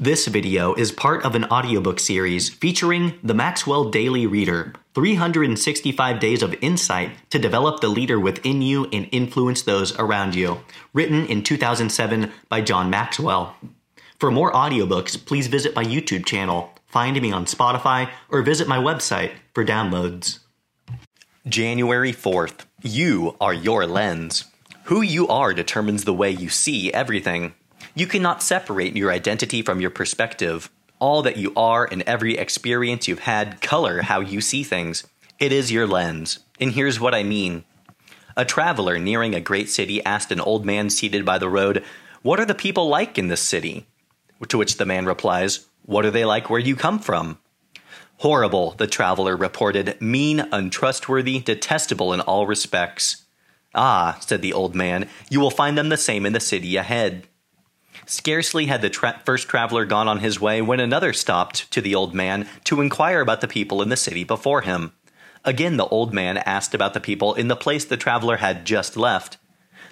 This video is part of an audiobook series featuring the Maxwell Daily Reader 365 Days of Insight to Develop the Leader Within You and Influence Those Around You, written in 2007 by John Maxwell. For more audiobooks, please visit my YouTube channel, find me on Spotify, or visit my website for downloads. January 4th. You are your lens. Who you are determines the way you see everything. You cannot separate your identity from your perspective. All that you are and every experience you've had color how you see things. It is your lens. And here's what I mean. A traveler nearing a great city asked an old man seated by the road, What are the people like in this city? To which the man replies, What are they like where you come from? Horrible, the traveler reported, mean, untrustworthy, detestable in all respects. Ah, said the old man, you will find them the same in the city ahead. Scarcely had the tra- first traveler gone on his way when another stopped to the old man to inquire about the people in the city before him. Again, the old man asked about the people in the place the traveler had just left.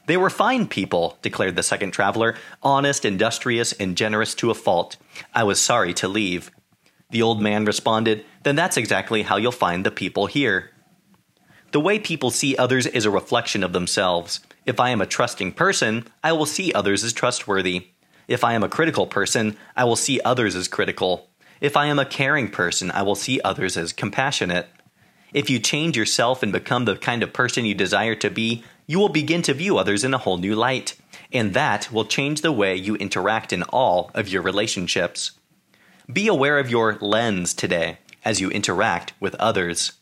They were fine people, declared the second traveler, honest, industrious, and generous to a fault. I was sorry to leave. The old man responded, Then that's exactly how you'll find the people here. The way people see others is a reflection of themselves. If I am a trusting person, I will see others as trustworthy. If I am a critical person, I will see others as critical. If I am a caring person, I will see others as compassionate. If you change yourself and become the kind of person you desire to be, you will begin to view others in a whole new light, and that will change the way you interact in all of your relationships. Be aware of your lens today as you interact with others.